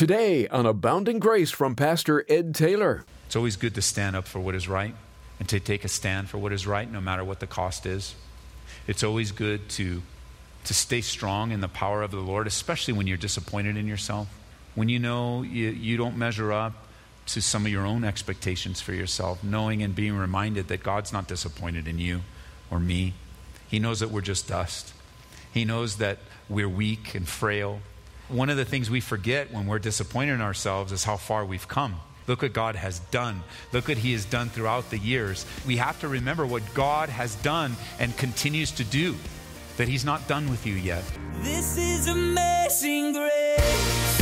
Today on Abounding Grace from Pastor Ed Taylor. It's always good to stand up for what is right and to take a stand for what is right, no matter what the cost is. It's always good to, to stay strong in the power of the Lord, especially when you're disappointed in yourself, when you know you, you don't measure up to some of your own expectations for yourself, knowing and being reminded that God's not disappointed in you or me. He knows that we're just dust. He knows that we're weak and frail one of the things we forget when we're disappointed in ourselves is how far we've come. Look what God has done. Look what He has done throughout the years. We have to remember what God has done and continues to do, that He's not done with you yet. This is amazing grace.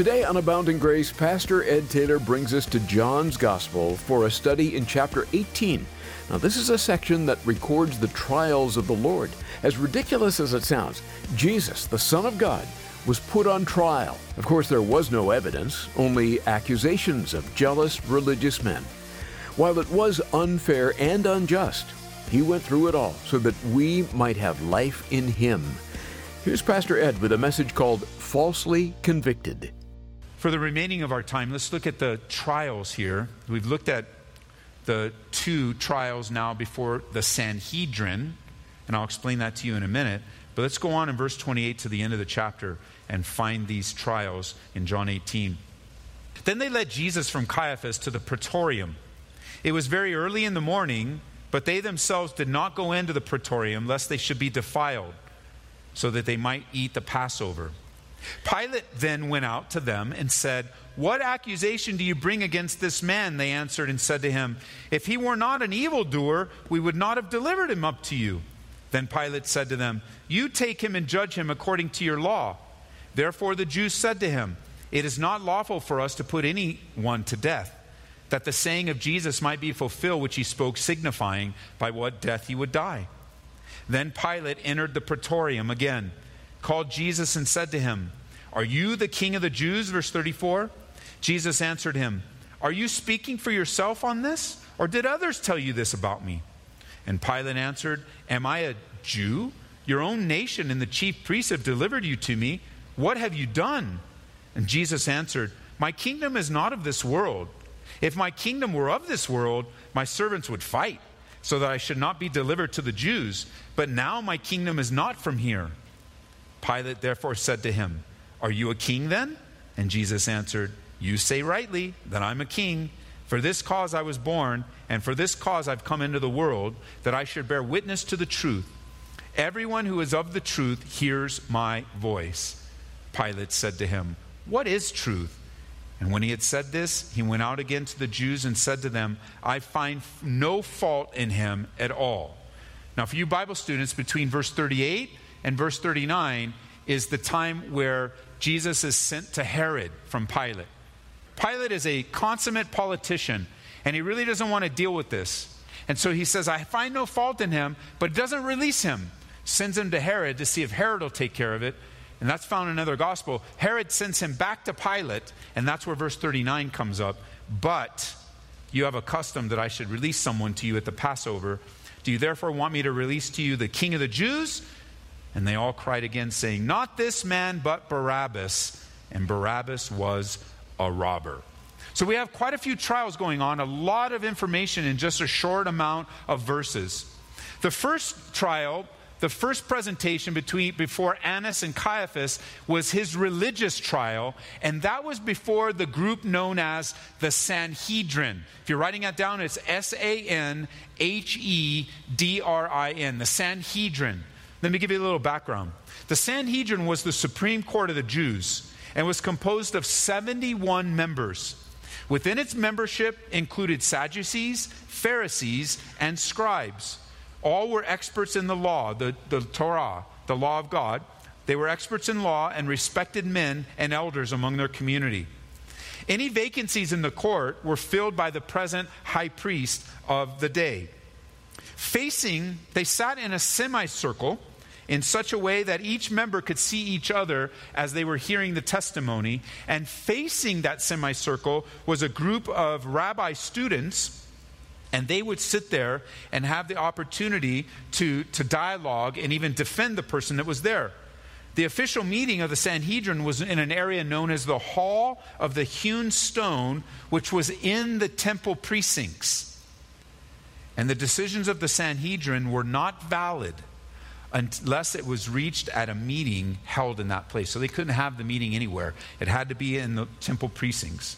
Today on Abounding Grace, Pastor Ed Taylor brings us to John's Gospel for a study in chapter 18. Now, this is a section that records the trials of the Lord. As ridiculous as it sounds, Jesus, the Son of God, was put on trial. Of course, there was no evidence, only accusations of jealous religious men. While it was unfair and unjust, he went through it all so that we might have life in him. Here's Pastor Ed with a message called Falsely Convicted. For the remaining of our time, let's look at the trials here. We've looked at the two trials now before the Sanhedrin, and I'll explain that to you in a minute. But let's go on in verse 28 to the end of the chapter and find these trials in John 18. Then they led Jesus from Caiaphas to the praetorium. It was very early in the morning, but they themselves did not go into the praetorium lest they should be defiled, so that they might eat the Passover. Pilate then went out to them and said, What accusation do you bring against this man? They answered and said to him, If he were not an evildoer, we would not have delivered him up to you. Then Pilate said to them, You take him and judge him according to your law. Therefore the Jews said to him, It is not lawful for us to put anyone to death, that the saying of Jesus might be fulfilled, which he spoke, signifying by what death he would die. Then Pilate entered the praetorium again, called Jesus, and said to him, Are you the king of the Jews? Verse 34. Jesus answered him, Are you speaking for yourself on this, or did others tell you this about me? And Pilate answered, Am I a Jew? Your own nation and the chief priests have delivered you to me. What have you done? And Jesus answered, My kingdom is not of this world. If my kingdom were of this world, my servants would fight, so that I should not be delivered to the Jews. But now my kingdom is not from here. Pilate therefore said to him, Are you a king then? And Jesus answered, You say rightly that I'm a king. For this cause I was born, and for this cause I've come into the world, that I should bear witness to the truth. Everyone who is of the truth hears my voice. Pilate said to him, What is truth? And when he had said this, he went out again to the Jews and said to them, I find no fault in him at all. Now, for you Bible students, between verse 38 and verse 39 is the time where Jesus is sent to Herod from Pilate. Pilate is a consummate politician, and he really doesn't want to deal with this. And so he says, I find no fault in him, but doesn't release him. Sends him to Herod to see if Herod will take care of it. And that's found in another gospel. Herod sends him back to Pilate, and that's where verse 39 comes up. But you have a custom that I should release someone to you at the Passover. Do you therefore want me to release to you the king of the Jews? And they all cried again, saying, Not this man, but Barabbas. And Barabbas was a robber. So we have quite a few trials going on, a lot of information in just a short amount of verses. The first trial, the first presentation between, before Annas and Caiaphas was his religious trial, and that was before the group known as the Sanhedrin. If you're writing that down, it's S A N H E D R I N, the Sanhedrin. Let me give you a little background. The Sanhedrin was the supreme court of the Jews and was composed of 71 members. Within its membership included Sadducees, Pharisees, and scribes. All were experts in the law, the, the Torah, the law of God. They were experts in law and respected men and elders among their community. Any vacancies in the court were filled by the present high priest of the day. Facing, they sat in a semicircle in such a way that each member could see each other as they were hearing the testimony. And facing that semicircle was a group of rabbi students, and they would sit there and have the opportunity to, to dialogue and even defend the person that was there. The official meeting of the Sanhedrin was in an area known as the Hall of the Hewn Stone, which was in the temple precincts. And the decisions of the Sanhedrin were not valid unless it was reached at a meeting held in that place. So they couldn't have the meeting anywhere, it had to be in the temple precincts.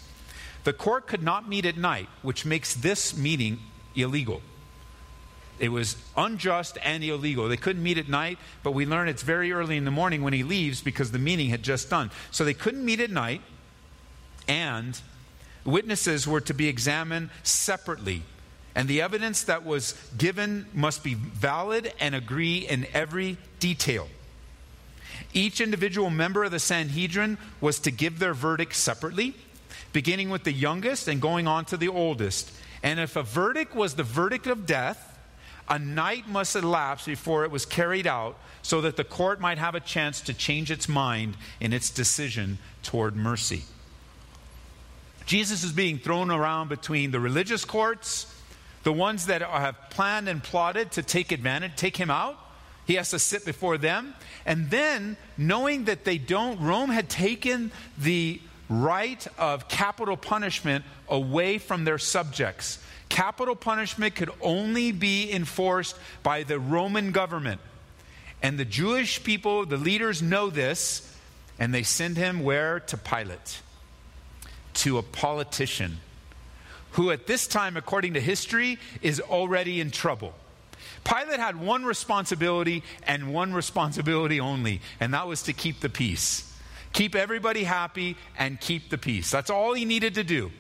The court could not meet at night, which makes this meeting illegal. It was unjust and illegal. They couldn't meet at night, but we learn it's very early in the morning when he leaves because the meeting had just done. So they couldn't meet at night, and witnesses were to be examined separately. And the evidence that was given must be valid and agree in every detail. Each individual member of the Sanhedrin was to give their verdict separately, beginning with the youngest and going on to the oldest. And if a verdict was the verdict of death, a night must elapse before it was carried out so that the court might have a chance to change its mind in its decision toward mercy. Jesus is being thrown around between the religious courts, the ones that have planned and plotted to take advantage, take him out. He has to sit before them. And then, knowing that they don't, Rome had taken the right of capital punishment away from their subjects. Capital punishment could only be enforced by the Roman government. And the Jewish people, the leaders know this, and they send him where? To Pilate, to a politician who, at this time, according to history, is already in trouble. Pilate had one responsibility and one responsibility only, and that was to keep the peace. Keep everybody happy and keep the peace. That's all he needed to do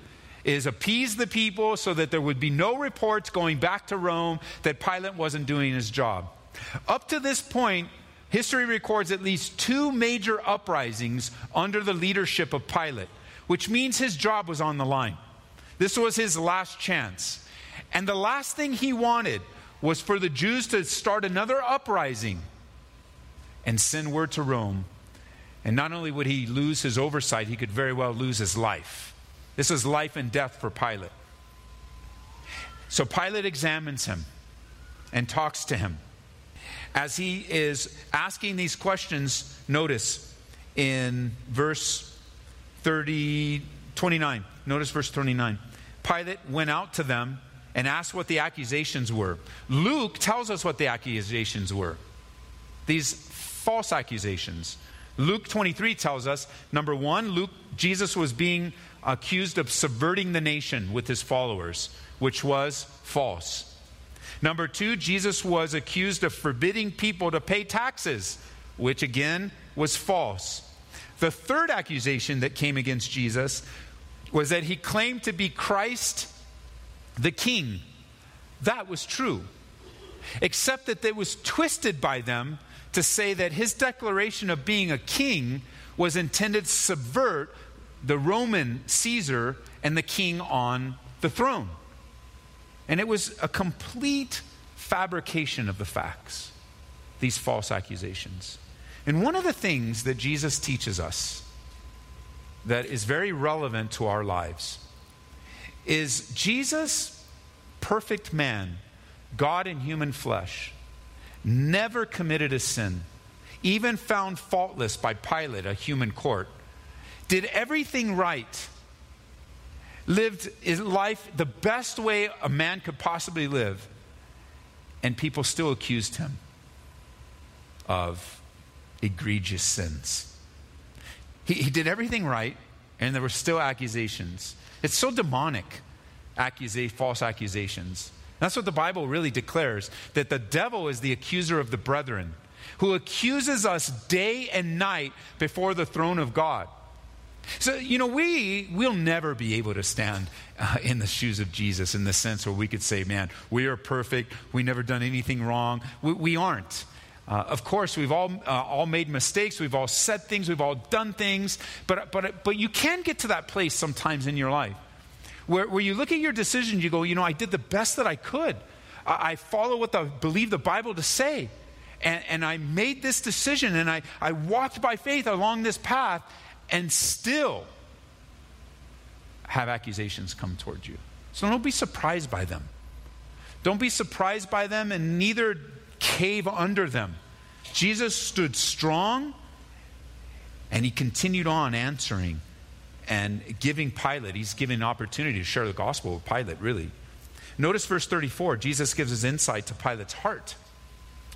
is appease the people so that there would be no reports going back to Rome that Pilate wasn't doing his job. Up to this point, history records at least two major uprisings under the leadership of Pilate, which means his job was on the line. This was his last chance. And the last thing he wanted was for the Jews to start another uprising and send word to Rome. And not only would he lose his oversight, he could very well lose his life. This is life and death for Pilate. So Pilate examines him and talks to him. As he is asking these questions, notice in verse 30, 29. Notice verse 29. Pilate went out to them and asked what the accusations were. Luke tells us what the accusations were these false accusations. Luke 23 tells us number one, Luke, Jesus was being accused of subverting the nation with his followers, which was false. Number two, Jesus was accused of forbidding people to pay taxes, which again was false. The third accusation that came against Jesus was that he claimed to be Christ the King. That was true. Except that it was twisted by them to say that his declaration of being a king was intended to subvert the Roman Caesar and the king on the throne. And it was a complete fabrication of the facts, these false accusations. And one of the things that Jesus teaches us that is very relevant to our lives is Jesus, perfect man, God in human flesh, never committed a sin, even found faultless by Pilate, a human court did everything right, lived his life the best way a man could possibly live, and people still accused him of egregious sins. He, he did everything right, and there were still accusations. It's so demonic, accusa- false accusations. That's what the Bible really declares that the devil is the accuser of the brethren, who accuses us day and night before the throne of God. So, you know, we will never be able to stand uh, in the shoes of Jesus in the sense where we could say, man, we are perfect. We never done anything wrong. We, we aren't. Uh, of course, we've all, uh, all made mistakes. We've all said things. We've all done things. But, but, but you can get to that place sometimes in your life where, where you look at your decisions, you go, you know, I did the best that I could. I, I follow what I believe the Bible to say. And, and I made this decision and I, I walked by faith along this path and still have accusations come towards you. So don't be surprised by them. Don't be surprised by them and neither cave under them. Jesus stood strong and he continued on answering and giving Pilate, he's giving an opportunity to share the gospel with Pilate, really. Notice verse 34. Jesus gives his insight to Pilate's heart.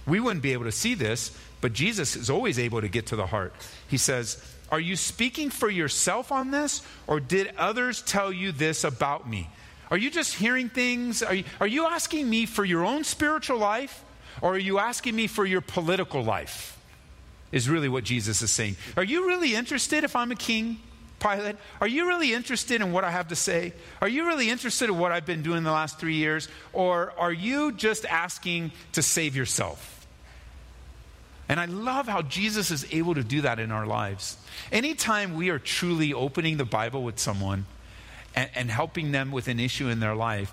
We wouldn't be able to see this, but Jesus is always able to get to the heart. He says, Are you speaking for yourself on this, or did others tell you this about me? Are you just hearing things? Are you, are you asking me for your own spiritual life, or are you asking me for your political life? Is really what Jesus is saying. Are you really interested if I'm a king? Pilate, are you really interested in what I have to say? Are you really interested in what I've been doing the last three years? Or are you just asking to save yourself? And I love how Jesus is able to do that in our lives. Anytime we are truly opening the Bible with someone and, and helping them with an issue in their life,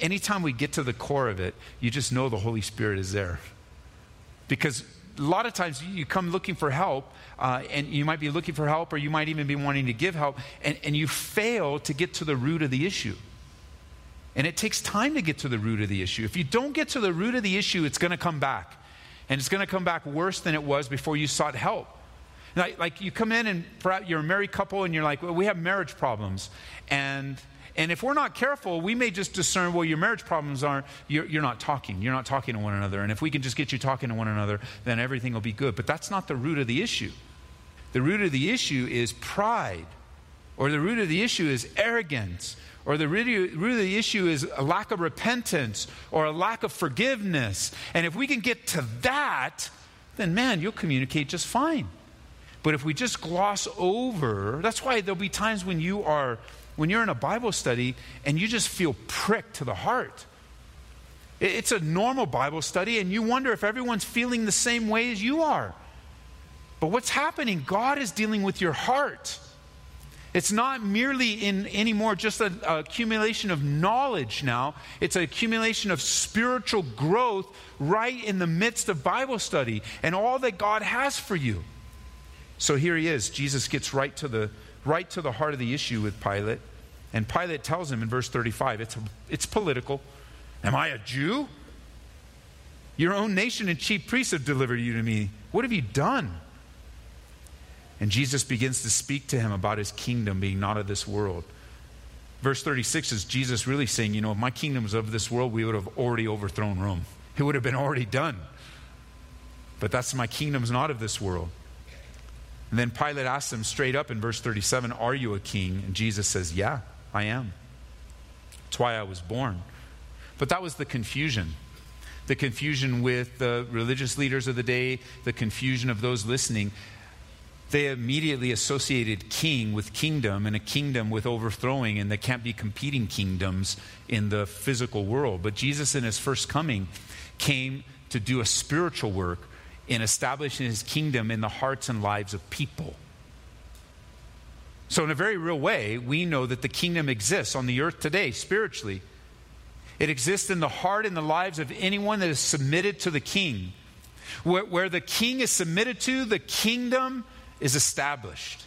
anytime we get to the core of it, you just know the Holy Spirit is there. Because a lot of times you come looking for help, uh, and you might be looking for help, or you might even be wanting to give help, and, and you fail to get to the root of the issue. And it takes time to get to the root of the issue. If you don't get to the root of the issue, it's going to come back. And it's going to come back worse than it was before you sought help. Like, like you come in and you're a married couple and you're like, well, we have marriage problems. And and if we're not careful, we may just discern, well, your marriage problems are you're, you're, not talking. You're not talking to one another. And if we can just get you talking to one another, then everything will be good. But that's not the root of the issue. The root of the issue is pride, or the root of the issue is arrogance, or the root of the issue is a lack of repentance or a lack of forgiveness. And if we can get to that, then man, you'll communicate just fine. But if we just gloss over, that's why there'll be times when you are when you're in a Bible study and you just feel pricked to the heart. It's a normal Bible study, and you wonder if everyone's feeling the same way as you are. But what's happening? God is dealing with your heart. It's not merely in anymore just an accumulation of knowledge now. It's an accumulation of spiritual growth right in the midst of Bible study and all that God has for you. So here he is. Jesus gets right to the right to the heart of the issue with Pilate. And Pilate tells him in verse 35 it's, it's political. Am I a Jew? Your own nation and chief priests have delivered you to me. What have you done? And Jesus begins to speak to him about his kingdom being not of this world. Verse 36 is Jesus really saying, You know, if my kingdom was of this world, we would have already overthrown Rome. It would have been already done. But that's my kingdom's not of this world. And then Pilate asks him straight up in verse 37, Are you a king? And Jesus says, Yeah, I am. That's why I was born. But that was the confusion. The confusion with the religious leaders of the day, the confusion of those listening. They immediately associated king with kingdom and a kingdom with overthrowing, and there can't be competing kingdoms in the physical world. But Jesus, in his first coming, came to do a spiritual work in establishing his kingdom in the hearts and lives of people. So, in a very real way, we know that the kingdom exists on the earth today, spiritually. It exists in the heart and the lives of anyone that is submitted to the king. Where, where the king is submitted to, the kingdom is established.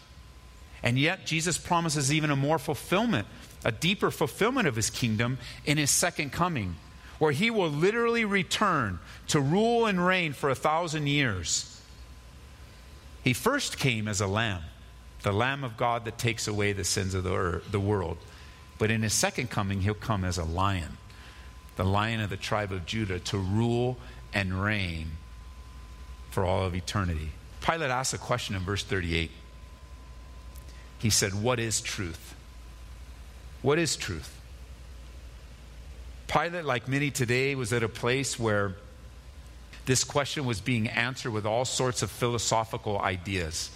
And yet, Jesus promises even a more fulfillment, a deeper fulfillment of his kingdom in his second coming where he will literally return to rule and reign for a thousand years. He first came as a lamb, the Lamb of God that takes away the sins of the, earth, the world. But in his second coming, he'll come as a lion, the lion of the tribe of Judah, to rule and reign for all of eternity. Pilate asks a question in verse 38. He said, What is truth? What is truth? Pilate, like many today, was at a place where this question was being answered with all sorts of philosophical ideas.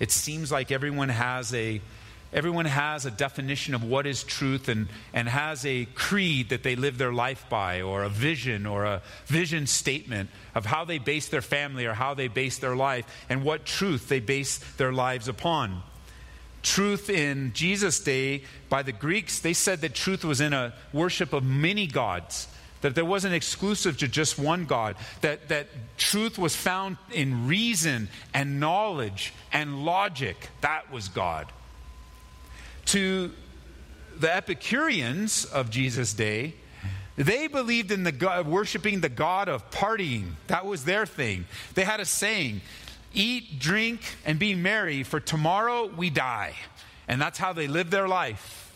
It seems like everyone has a Everyone has a definition of what is truth and, and has a creed that they live their life by, or a vision, or a vision statement of how they base their family or how they base their life, and what truth they base their lives upon. Truth in Jesus' day, by the Greeks, they said that truth was in a worship of many gods that there wasn't exclusive to just one God, that, that truth was found in reason and knowledge and logic. That was God to the Epicureans of Jesus' day, they believed in the God, worshiping the God of partying. That was their thing. They had a saying eat, drink, and be merry, for tomorrow we die. And that's how they lived their life.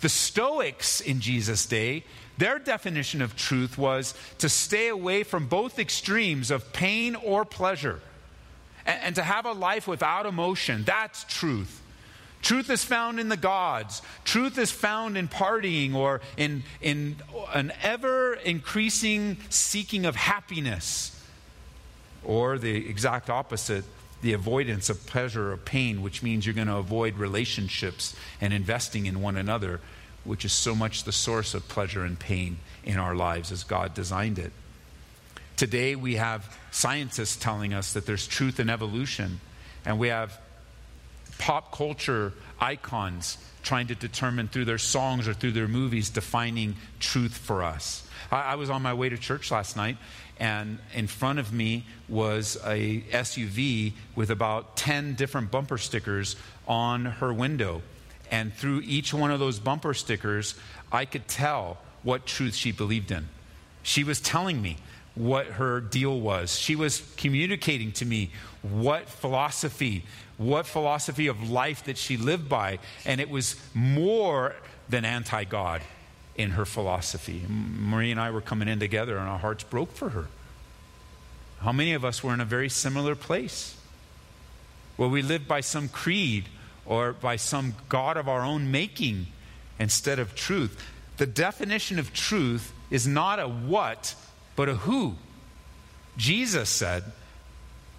The Stoics in Jesus' day, their definition of truth was to stay away from both extremes of pain or pleasure and, and to have a life without emotion. That's truth. Truth is found in the gods. Truth is found in partying or in, in an ever increasing seeking of happiness. Or the exact opposite, the avoidance of pleasure or pain, which means you're going to avoid relationships and investing in one another, which is so much the source of pleasure and pain in our lives as God designed it. Today, we have scientists telling us that there's truth in evolution, and we have pop culture icons trying to determine through their songs or through their movies defining truth for us. I, I, was on my way to church last night, and in front of me was a SUV with about 10 different bumper stickers on her window. And through each one of those bumper stickers, I could tell what truth she believed in. She was telling me what her deal was. She was communicating to me what philosophy what philosophy of life that she lived by. And it was more than anti God in her philosophy. Marie and I were coming in together, and our hearts broke for her. How many of us were in a very similar place? Where we lived by some creed or by some God of our own making instead of truth. The definition of truth is not a what, but a who. Jesus said,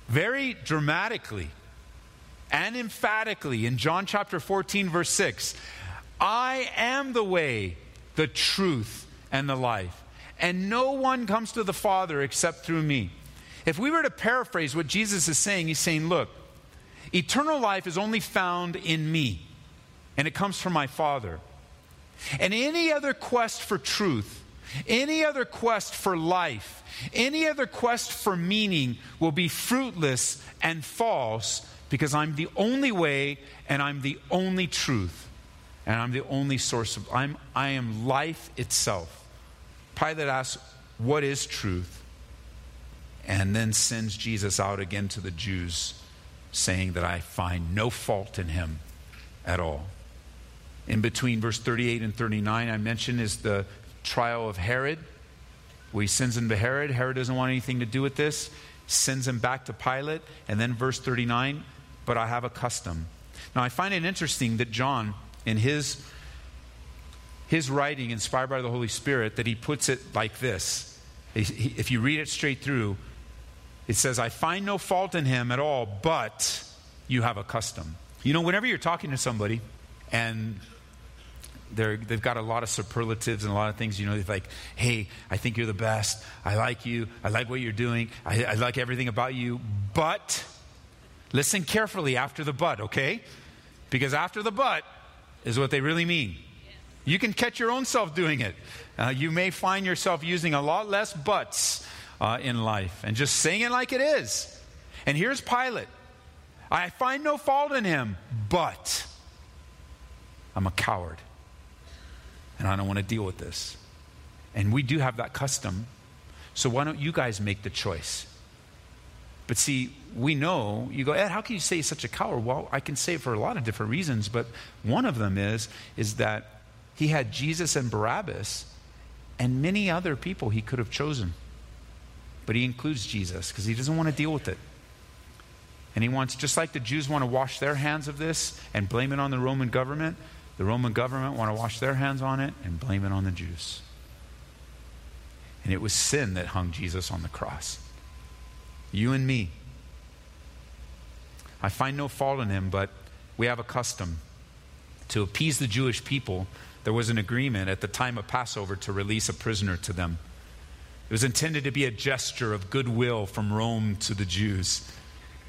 very dramatically, and emphatically in John chapter 14, verse 6 I am the way, the truth, and the life. And no one comes to the Father except through me. If we were to paraphrase what Jesus is saying, he's saying, Look, eternal life is only found in me, and it comes from my Father. And any other quest for truth, any other quest for life, any other quest for meaning will be fruitless and false because I'm the only way and I'm the only truth and I'm the only source of I'm I am life itself. Pilate asks, "What is truth?" and then sends Jesus out again to the Jews saying that I find no fault in him at all. In between verse 38 and 39 I mentioned is the trial of Herod. Where he sends him to Herod. Herod doesn't want anything to do with this. Sends him back to Pilate. And then verse 39 but I have a custom. Now, I find it interesting that John, in his, his writing, inspired by the Holy Spirit, that he puts it like this. If you read it straight through, it says, I find no fault in him at all, but you have a custom. You know, whenever you're talking to somebody and they have got a lot of superlatives and a lot of things, you know, they're like, hey, I think you're the best. I like you. I like what you're doing. I, I like everything about you, but Listen carefully after the but, okay? Because after the but is what they really mean. You can catch your own self doing it. Uh, you may find yourself using a lot less buts uh, in life and just saying it like it is. And here's Pilate I find no fault in him, but I'm a coward. And I don't want to deal with this. And we do have that custom. So why don't you guys make the choice? But see, we know, you go, Ed, how can you say he's such a coward? Well, I can say it for a lot of different reasons, but one of them is, is that he had Jesus and Barabbas and many other people he could have chosen. But he includes Jesus because he doesn't want to deal with it. And he wants, just like the Jews want to wash their hands of this and blame it on the Roman government, the Roman government want to wash their hands on it and blame it on the Jews. And it was sin that hung Jesus on the cross. You and me. I find no fault in him, but we have a custom. to appease the Jewish people, there was an agreement at the time of Passover to release a prisoner to them. It was intended to be a gesture of goodwill from Rome to the Jews.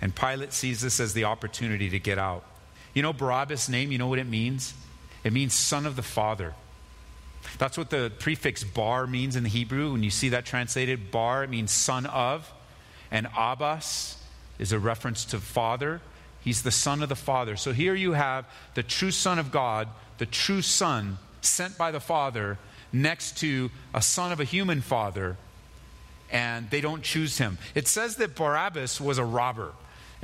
And Pilate sees this as the opportunity to get out. You know Barabbas' name, you know what it means? It means son of the Father. That's what the prefix bar means in the Hebrew. When you see that translated, bar, it means son of. And Abbas is a reference to father. He's the son of the Father. So here you have the true Son of God, the true Son sent by the Father, next to a son of a human father, and they don't choose him. It says that Barabbas was a robber.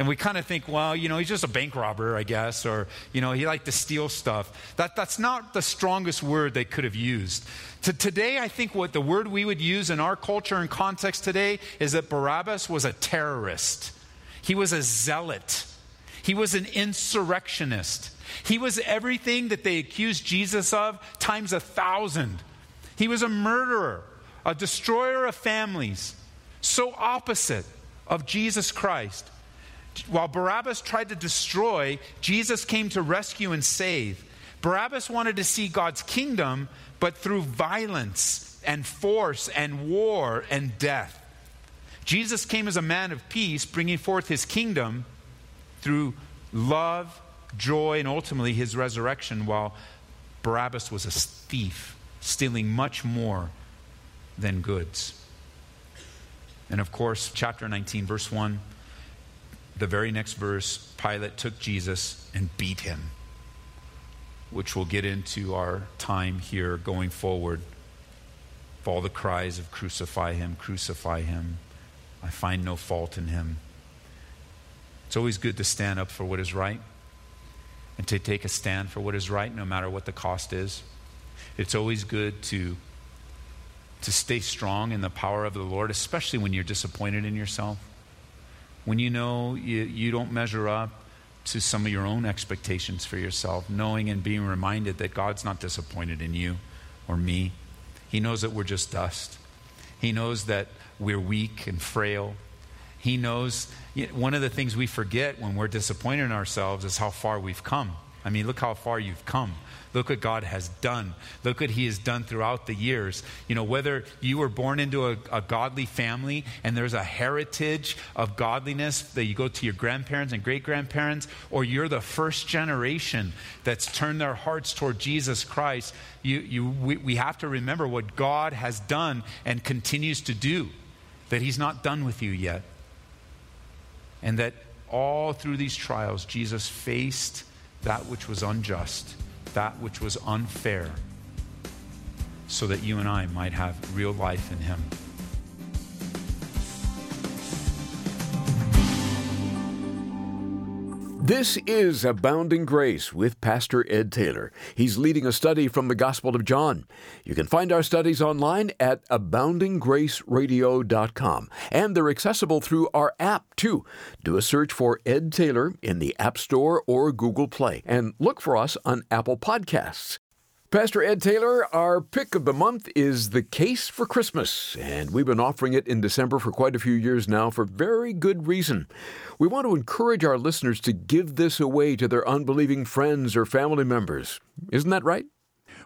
And we kind of think, well, you know, he's just a bank robber, I guess, or, you know, he liked to steal stuff. That, that's not the strongest word they could have used. To today, I think what the word we would use in our culture and context today is that Barabbas was a terrorist. He was a zealot. He was an insurrectionist. He was everything that they accused Jesus of times a thousand. He was a murderer, a destroyer of families, so opposite of Jesus Christ. While Barabbas tried to destroy, Jesus came to rescue and save. Barabbas wanted to see God's kingdom, but through violence and force and war and death. Jesus came as a man of peace, bringing forth his kingdom through love, joy, and ultimately his resurrection, while Barabbas was a thief, stealing much more than goods. And of course, chapter 19, verse 1, the very next verse, Pilate took Jesus and beat him, which we'll get into our time here going forward. Of all the cries of crucify him, crucify him, I find no fault in him. It's always good to stand up for what is right and to take a stand for what is right, no matter what the cost is. It's always good to, to stay strong in the power of the Lord, especially when you're disappointed in yourself. When you know you, you don't measure up to some of your own expectations for yourself, knowing and being reminded that God's not disappointed in you or me. He knows that we're just dust. He knows that we're weak and frail he knows one of the things we forget when we're disappointed in ourselves is how far we've come. I mean, look how far you've come. Look what God has done. Look what He has done throughout the years. You know, whether you were born into a, a, godly family and there's a heritage of godliness that you go to your grandparents and great grandparents, or you're the first generation that's turned their hearts toward Jesus Christ, you, you, we, we have to remember what God has done and continues to do, that He's not done with you yet. And that all through these trials, Jesus faced that which was unjust, that which was unfair, so that you and I might have real life in Him. This is Abounding Grace with Pastor Ed Taylor. He's leading a study from the Gospel of John. You can find our studies online at aboundinggraceradio.com, and they're accessible through our app too. Do a search for Ed Taylor in the App Store or Google Play, and look for us on Apple Podcasts. Pastor Ed Taylor, our pick of the month is The Case for Christmas, and we've been offering it in December for quite a few years now for very good reason. We want to encourage our listeners to give this away to their unbelieving friends or family members. Isn't that right?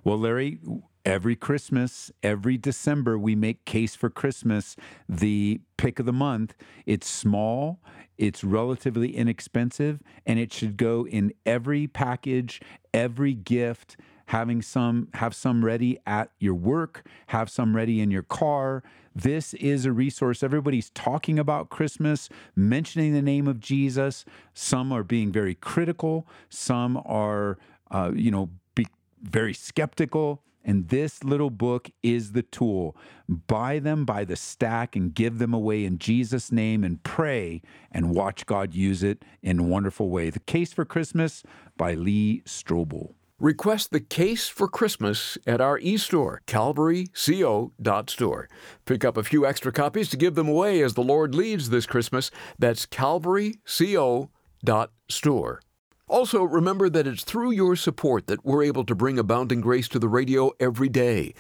Well, Larry, every Christmas, every December, we make Case for Christmas the pick of the month. It's small, it's relatively inexpensive, and it should go in every package, every gift having some have some ready at your work, have some ready in your car. This is a resource. Everybody's talking about Christmas, mentioning the name of Jesus. Some are being very critical. Some are, uh, you know, be very skeptical. And this little book is the tool. Buy them by the stack and give them away in Jesus' name and pray and watch God use it in a wonderful way. The Case for Christmas by Lee Strobel. Request the case for Christmas at our e-store, calvaryco.store. Pick up a few extra copies to give them away as the Lord leads this Christmas. That's calvaryco.store. Also, remember that it's through your support that we're able to bring Abounding Grace to the radio every day.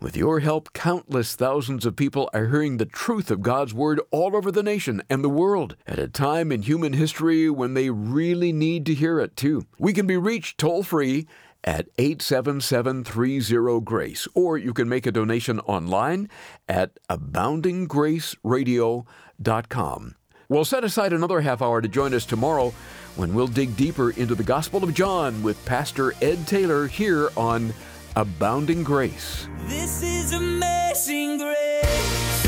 With your help, countless thousands of people are hearing the truth of God's Word all over the nation and the world at a time in human history when they really need to hear it, too. We can be reached toll free at 877 Grace, or you can make a donation online at aboundinggraceradio.com. We'll set aside another half hour to join us tomorrow when we'll dig deeper into the Gospel of John with Pastor Ed Taylor here on Abounding Grace. This is amazing grace.